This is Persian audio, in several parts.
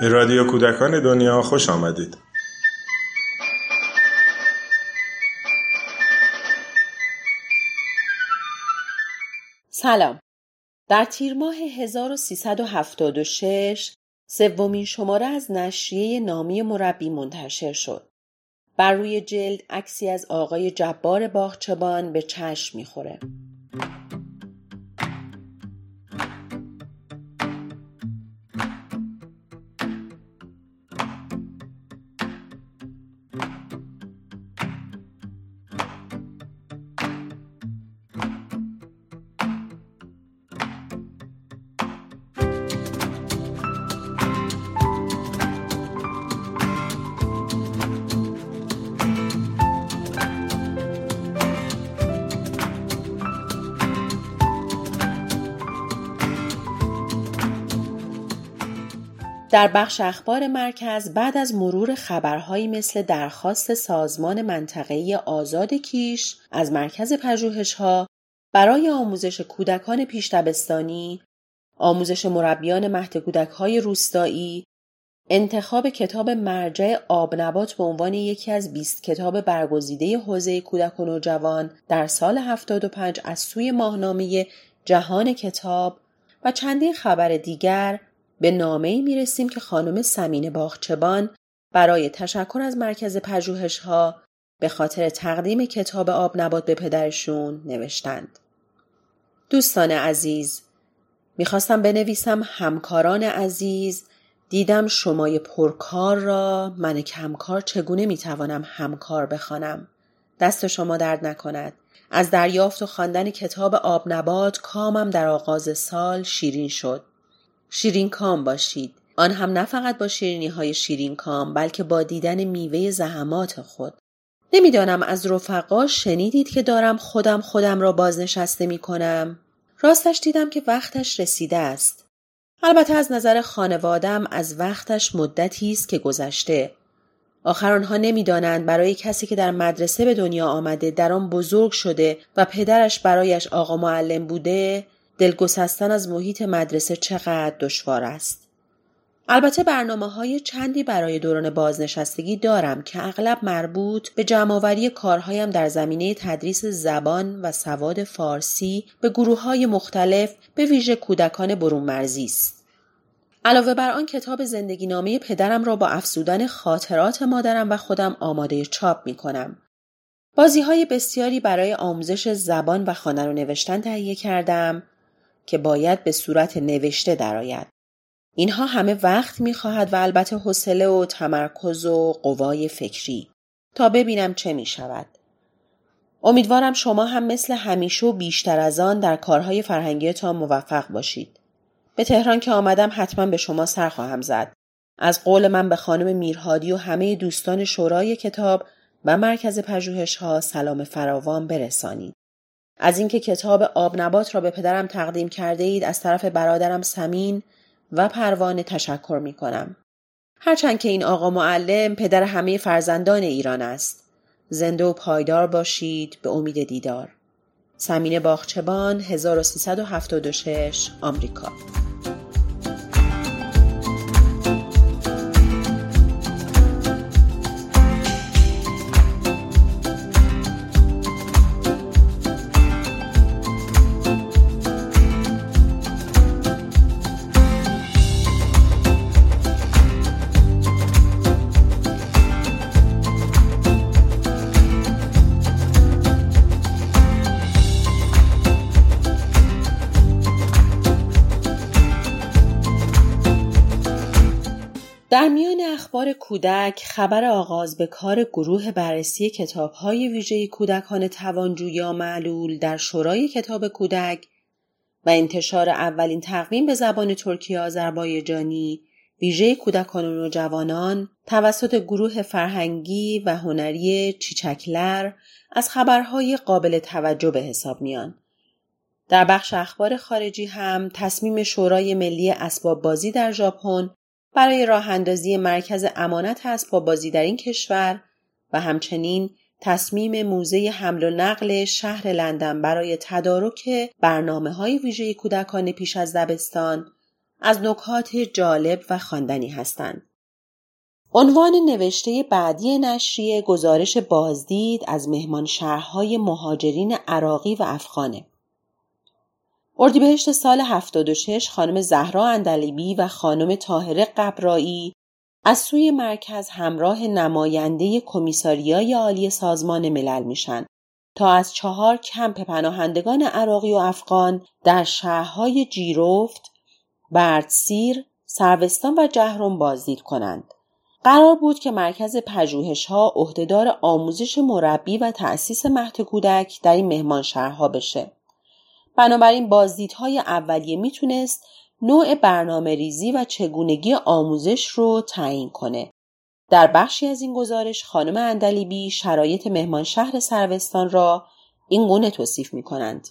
به رادیو کودکان دنیا خوش آمدید. سلام. در تیر ماه 1376 سومین شماره از نشریه نامی مربی منتشر شد. بر روی جلد عکسی از آقای جبار باغچبان به چشم می‌خوره. در بخش اخبار مرکز بعد از مرور خبرهایی مثل درخواست سازمان منطقه‌ای آزاد کیش از مرکز پژوهش‌ها برای آموزش کودکان پیش آموزش مربیان مهد کودک‌های روستایی، انتخاب کتاب مرجع آبنبات به عنوان یکی از 20 کتاب برگزیده حوزه کودک و نوجوان در سال 75 از سوی ماهنامه جهان کتاب و چندین خبر دیگر به نامه می رسیم که خانم سمین باغچبان برای تشکر از مرکز پژوهش ها به خاطر تقدیم کتاب آب نبات به پدرشون نوشتند. دوستان عزیز می‌خواستم بنویسم همکاران عزیز دیدم شمای پرکار را من کمکار چگونه می‌توانم همکار بخوانم؟ دست شما درد نکند. از دریافت و خواندن کتاب آب نبات کامم در آغاز سال شیرین شد. شیرین کام باشید. آن هم نه فقط با شیرینی های شیرین کام بلکه با دیدن میوه زحمات خود. نمی‌دانم از رفقا شنیدید که دارم خودم خودم را بازنشسته می کنم راستش دیدم که وقتش رسیده است. البته از نظر خانوادم از وقتش مدتی است که گذشته. آخر آنها نمی‌دانند برای کسی که در مدرسه به دنیا آمده در آن بزرگ شده و پدرش برایش آقا معلم بوده دلگسستن از محیط مدرسه چقدر دشوار است. البته برنامه های چندی برای دوران بازنشستگی دارم که اغلب مربوط به جمعآوری کارهایم در زمینه تدریس زبان و سواد فارسی به گروه های مختلف به ویژه کودکان برون مرزی است. علاوه بر آن کتاب زندگی نامه پدرم را با افزودن خاطرات مادرم و خودم آماده چاپ می کنم. بازی های بسیاری برای آموزش زبان و خانه رو نوشتن تهیه کردم که باید به صورت نوشته درآید. اینها همه وقت می‌خواهد و البته حوصله و تمرکز و قوای فکری تا ببینم چه می شود. امیدوارم شما هم مثل همیشه و بیشتر از آن در کارهای فرهنگیتان موفق باشید. به تهران که آمدم حتما به شما سر خواهم زد. از قول من به خانم میرهادی و همه دوستان شورای کتاب و مرکز پژوهش ها سلام فراوان برسانید. از اینکه کتاب آب نبات را به پدرم تقدیم کرده اید از طرف برادرم سمین و پروانه تشکر می کنم. هرچند که این آقا معلم پدر همه فرزندان ایران است. زنده و پایدار باشید به امید دیدار. سمین باغچبان 1376 آمریکا در میان اخبار کودک خبر آغاز به کار گروه بررسی کتابهای ویژه کودکان توانجو یا معلول در شورای کتاب کودک و انتشار اولین تقویم به زبان ترکی آذربایجانی ویژه کودکان و نوجوانان توسط گروه فرهنگی و هنری چیچکلر از خبرهای قابل توجه به حساب میان. در بخش اخبار خارجی هم تصمیم شورای ملی اسباب بازی در ژاپن برای راه اندازی مرکز امانت اسباب بازی در این کشور و همچنین تصمیم موزه حمل و نقل شهر لندن برای تدارک برنامه های ویژه کودکان پیش از دبستان از نکات جالب و خواندنی هستند. عنوان نوشته بعدی نشریه گزارش بازدید از مهمان شهرهای مهاجرین عراقی و افغانه. اردیبهشت سال 76 خانم زهرا اندلیبی و خانم طاهره قبرایی از سوی مرکز همراه نماینده کمیساریای عالی سازمان ملل میشن تا از چهار کمپ پناهندگان عراقی و افغان در شهرهای جیروفت، بردسیر، سروستان و جهرم بازدید کنند. قرار بود که مرکز پژوهش ها عهدهدار آموزش مربی و تأسیس مهد کودک در این مهمان شهرها بشه. بنابراین بازدیدهای اولیه می‌تونست نوع برنامه ریزی و چگونگی آموزش رو تعیین کنه. در بخشی از این گزارش خانم اندلیبی شرایط مهمان شهر سروستان را این گونه توصیف می کنند.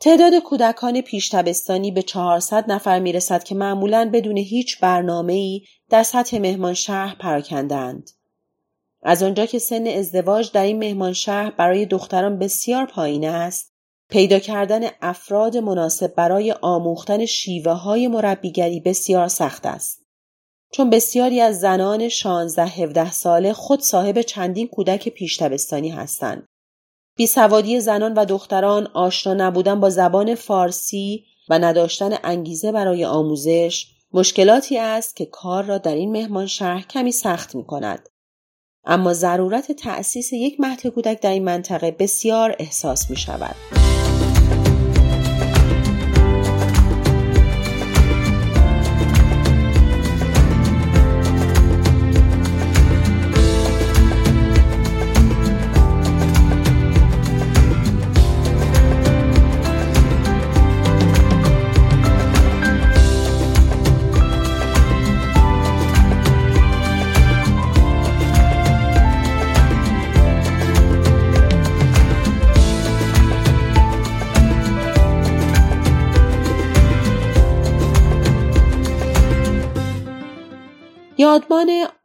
تعداد کودکان پیشتبستانی به 400 نفر می رسد که معمولا بدون هیچ برنامه ای در سطح مهمان شهر پراکندند. از آنجا که سن ازدواج در این مهمان شهر برای دختران بسیار پایین است، پیدا کردن افراد مناسب برای آموختن شیوه های مربیگری بسیار سخت است. چون بسیاری از زنان 16-17 ساله خود صاحب چندین کودک پیشتبستانی هستند. بیسوادی زنان و دختران آشنا نبودن با زبان فارسی و نداشتن انگیزه برای آموزش مشکلاتی است که کار را در این مهمان شهر کمی سخت می کند. اما ضرورت تأسیس یک مهد کودک در این منطقه بسیار احساس می شود.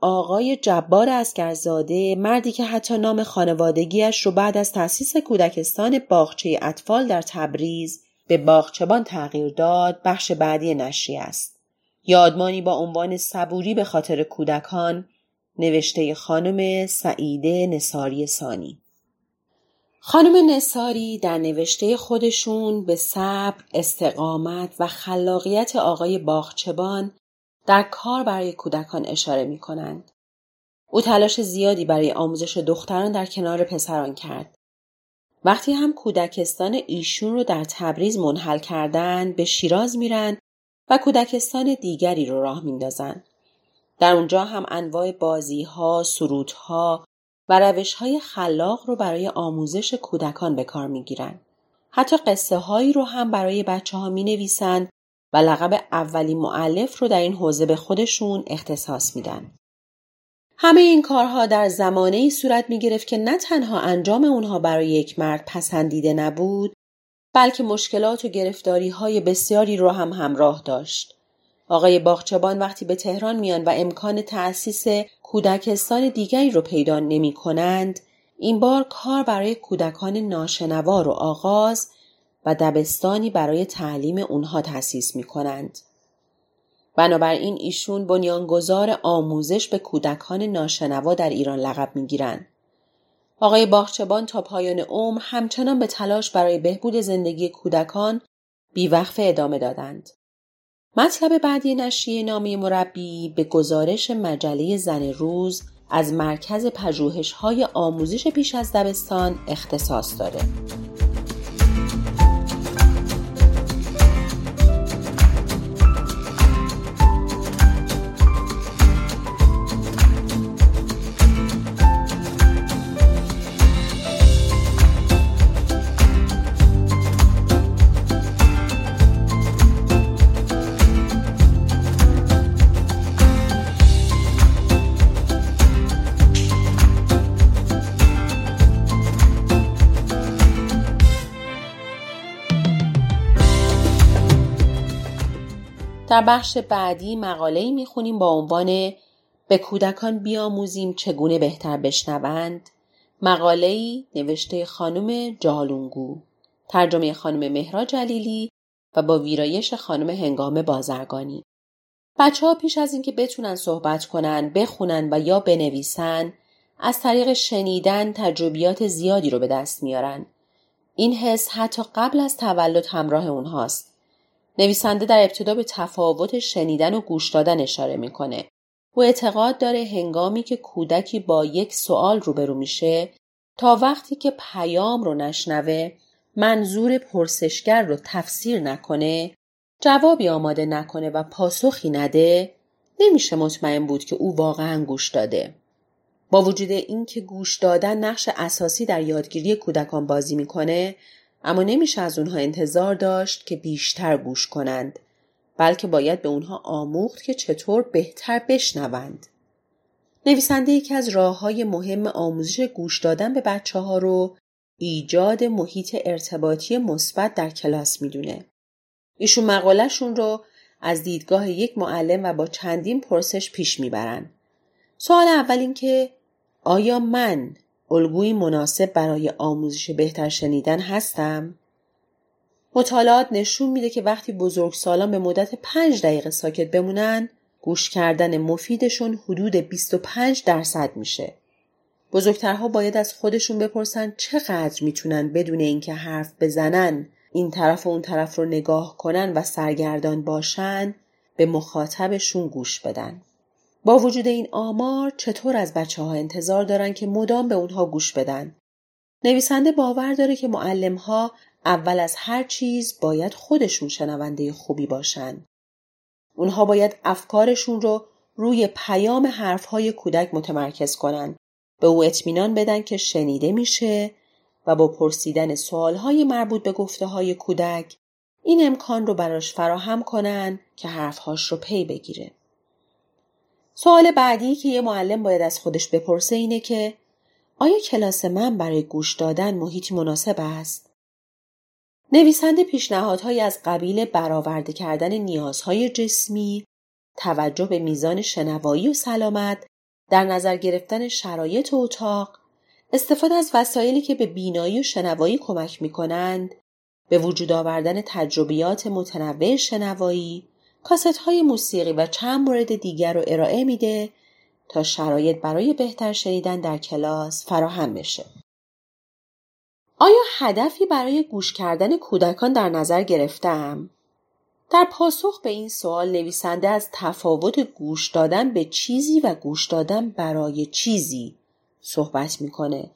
آقای جبار اسکرزاده مردی که حتی نام خانوادگیش رو بعد از تأسیس کودکستان باغچه اطفال در تبریز به باغچبان تغییر داد بخش بعدی نشری است. یادمانی با عنوان صبوری به خاطر کودکان نوشته خانم سعیده نصاری سانی خانم نصاری در نوشته خودشون به صبر، استقامت و خلاقیت آقای باغچبان در کار برای کودکان اشاره می کنند. او تلاش زیادی برای آموزش دختران در کنار پسران کرد. وقتی هم کودکستان ایشون رو در تبریز منحل کردن به شیراز میرن و کودکستان دیگری رو راه میندازن. در اونجا هم انواع بازی ها، سرود ها و روش های خلاق رو برای آموزش کودکان به کار می‌گیرن. حتی قصه هایی رو هم برای بچه ها می نویسند و لقب اولین معلف رو در این حوزه به خودشون اختصاص میدن. همه این کارها در زمانه ای صورت می گرفت که نه تنها انجام اونها برای یک مرد پسندیده نبود بلکه مشکلات و گرفتاری های بسیاری رو هم همراه داشت. آقای باغچبان وقتی به تهران میان و امکان تأسیس کودکستان دیگری رو پیدا نمی کنند این بار کار برای کودکان ناشنوا رو آغاز و دبستانی برای تعلیم اونها تأسیس می کنند. بنابراین ایشون بنیانگذار آموزش به کودکان ناشنوا در ایران لقب می گیرن. آقای باغچبان تا پایان عمر همچنان به تلاش برای بهبود زندگی کودکان بیوقف ادامه دادند. مطلب بعدی نشریه نامی مربی به گزارش مجله زن روز از مرکز پژوهش های آموزش پیش از دبستان اختصاص داره. در بخش بعدی مقاله‌ای می‌خونیم با عنوان به کودکان بیاموزیم چگونه بهتر بشنوند مقاله‌ای نوشته خانم جالونگو ترجمه خانم مهرا جلیلی و با ویرایش خانم هنگام بازرگانی. بچه ها پیش از اینکه بتونن صحبت کنن، بخونن و یا بنویسن، از طریق شنیدن تجربیات زیادی رو به دست میارن. این حس حتی قبل از تولد همراه اونهاست. نویسنده در ابتدا به تفاوت شنیدن و گوش دادن اشاره می‌کنه. او اعتقاد داره هنگامی که کودکی با یک سوال روبرو میشه تا وقتی که پیام رو نشنوه منظور پرسشگر رو تفسیر نکنه جوابی آماده نکنه و پاسخی نده نمیشه مطمئن بود که او واقعا گوش داده. با وجود اینکه گوش دادن نقش اساسی در یادگیری کودکان بازی می‌کنه اما نمیشه از اونها انتظار داشت که بیشتر گوش کنند بلکه باید به اونها آموخت که چطور بهتر بشنوند. نویسنده یکی از راه های مهم آموزش گوش دادن به بچه ها رو ایجاد محیط ارتباطی مثبت در کلاس می‌دونه. ایشون مقالهشون رو از دیدگاه یک معلم و با چندین پرسش پیش می‌برن. سوال اول این که آیا من الگویی مناسب برای آموزش بهتر شنیدن هستم؟ مطالعات نشون میده که وقتی بزرگسالان به مدت پنج دقیقه ساکت بمونن گوش کردن مفیدشون حدود 25 درصد میشه. بزرگترها باید از خودشون بپرسن چقدر می‌تونن بدون اینکه حرف بزنن این طرف و اون طرف رو نگاه کنن و سرگردان باشن به مخاطبشون گوش بدن. با وجود این آمار چطور از بچه ها انتظار دارن که مدام به اونها گوش بدن؟ نویسنده باور داره که معلم ها اول از هر چیز باید خودشون شنونده خوبی باشن. اونها باید افکارشون رو روی پیام حرفهای کودک متمرکز کنن. به او اطمینان بدن که شنیده میشه و با پرسیدن سوالهای مربوط به گفته های کودک این امکان رو براش فراهم کنن که حرفهاش رو پی بگیره. سوال بعدی که یه معلم باید از خودش بپرسه اینه که آیا کلاس من برای گوش دادن محیطی مناسب است؟ نویسنده پیشنهادهایی از قبیل برآورده کردن نیازهای جسمی، توجه به میزان شنوایی و سلامت، در نظر گرفتن شرایط اتاق، استفاده از وسایلی که به بینایی و شنوایی کمک می کنند، به وجود آوردن تجربیات متنوع شنوایی، کاست های موسیقی و چند مورد دیگر رو ارائه میده تا شرایط برای بهتر شنیدن در کلاس فراهم بشه. آیا هدفی برای گوش کردن کودکان در نظر گرفتم؟ در پاسخ به این سوال نویسنده از تفاوت گوش دادن به چیزی و گوش دادن برای چیزی صحبت می‌کنه.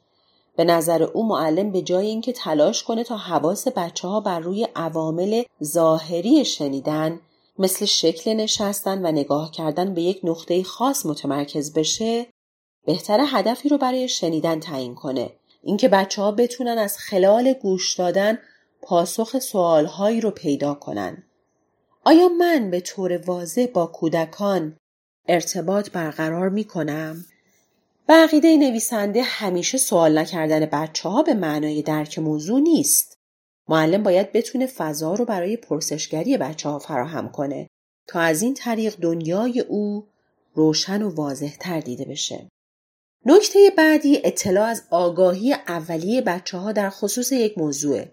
به نظر او معلم به جای اینکه تلاش کنه تا حواس بچه ها بر روی عوامل ظاهری شنیدن مثل شکل نشستن و نگاه کردن به یک نقطه خاص متمرکز بشه بهتر هدفی رو برای شنیدن تعیین کنه اینکه بچه ها بتونن از خلال گوش دادن پاسخ سوالهایی رو پیدا کنن آیا من به طور واضح با کودکان ارتباط برقرار می کنم؟ بقیده نویسنده همیشه سوال نکردن بچه ها به معنای درک موضوع نیست. معلم باید بتونه فضا رو برای پرسشگری بچه ها فراهم کنه تا از این طریق دنیای او روشن و واضح تر دیده بشه. نکته بعدی اطلاع از آگاهی اولیه بچه ها در خصوص یک موضوع.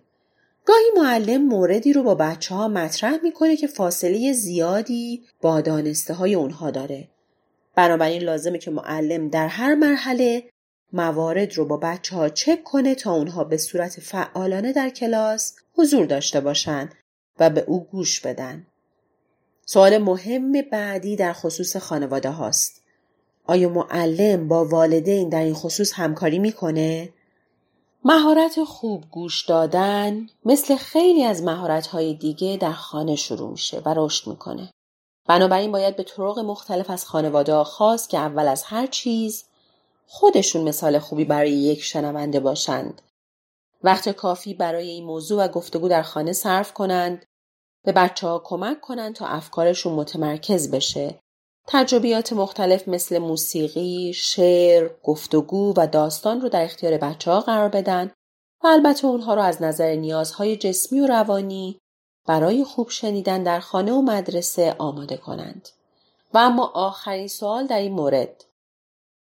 گاهی معلم موردی رو با بچه ها مطرح می‌کنه که فاصله زیادی با دانسته های اونها داره. بنابراین لازمه که معلم در هر مرحله موارد رو با بچه ها چک کنه تا اونها به صورت فعالانه در کلاس حضور داشته باشن و به او گوش بدن. سوال مهم بعدی در خصوص خانواده هاست. آیا معلم با والدین در این خصوص همکاری می‌کنه؟ مهارت خوب گوش دادن مثل خیلی از مهارت های دیگه در خانه شروع میشه و رشد می‌کنه. بنابراین باید به طرق مختلف از خانواده خواست که اول از هر چیز خودشون مثال خوبی برای یک شنونده باشند. وقت کافی برای این موضوع و گفتگو در خانه صرف کنند به بچه ها کمک کنند تا افکارشون متمرکز بشه. تجربیات مختلف مثل موسیقی، شعر، گفتگو و داستان رو در اختیار بچه ها قرار بدن و البته اونها رو از نظر نیازهای جسمی و روانی برای خوب شنیدن در خانه و مدرسه آماده کنند. و اما آخرین سوال در این مورد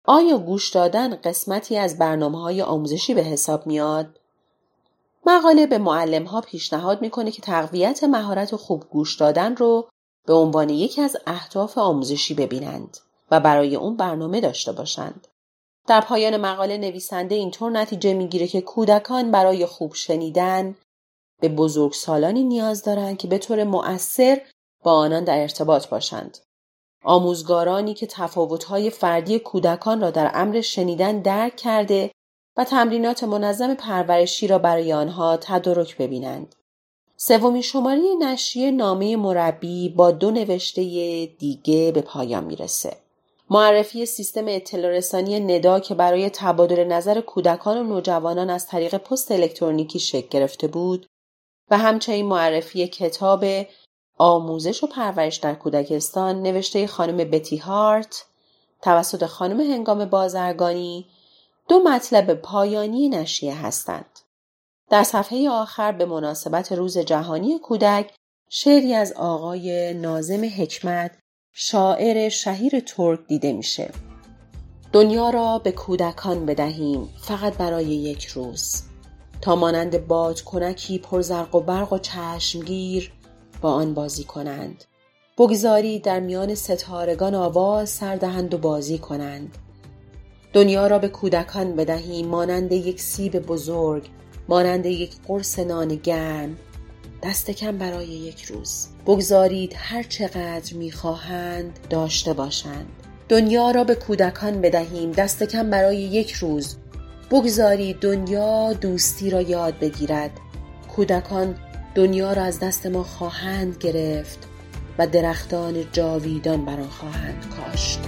آیا گوش دادن قسمتی از برنامه های آموزشی به حساب میاد؟ مقاله به معلم ها پیشنهاد می‌کنه که تقویت مهارت خوب گوش دادن رو به عنوان یکی از اهداف آموزشی ببینند و برای اون برنامه داشته باشند. در پایان مقاله نویسنده اینطور نتیجه می‌گیره که کودکان برای خوب شنیدن به بزرگسالانی نیاز دارند که به طور مؤثر با آنان در ارتباط باشند. آموزگارانی که تفاوت‌های فردی کودکان را در امر شنیدن درک کرده و تمرینات منظم پرورشی را برای آنها تدارک ببینند. سومین شماره نشریه نامه مربی با دو نوشته دیگه به پایان می‌رسه. معرفی سیستم اطلاع رسانی ندا که برای تبادل نظر کودکان و نوجوانان از طریق پست الکترونیکی شکل گرفته بود و همچنین معرفی کتاب آموزش و پرورش در کودکستان نوشته خانم بتی هارت توسط خانم هنگام بازرگانی دو مطلب پایانی نشریه هستند. در صفحه آخر به مناسبت روز جهانی کودک شعری از آقای نازم حکمت شاعر شهیر ترک دیده میشه. دنیا را به کودکان بدهیم فقط برای یک روز تا مانند باد کنکی پرزرق و برق و چشمگیر با آن بازی کنند. بگذاری در میان ستارگان آواز سردهند و بازی کنند. دنیا را به کودکان بدهیم مانند یک سیب بزرگ مانند یک قرص نان گرم. دست کم برای یک روز. بگذارید هر چقدر می‌خواهند داشته باشند. دنیا را به کودکان بدهیم. دست کم برای یک روز. بگذارید دنیا دوستی را یاد بگیرد. کودکان دنیا را از دست ما خواهند گرفت و درختان جاویدان بر آن خواهند کاشت.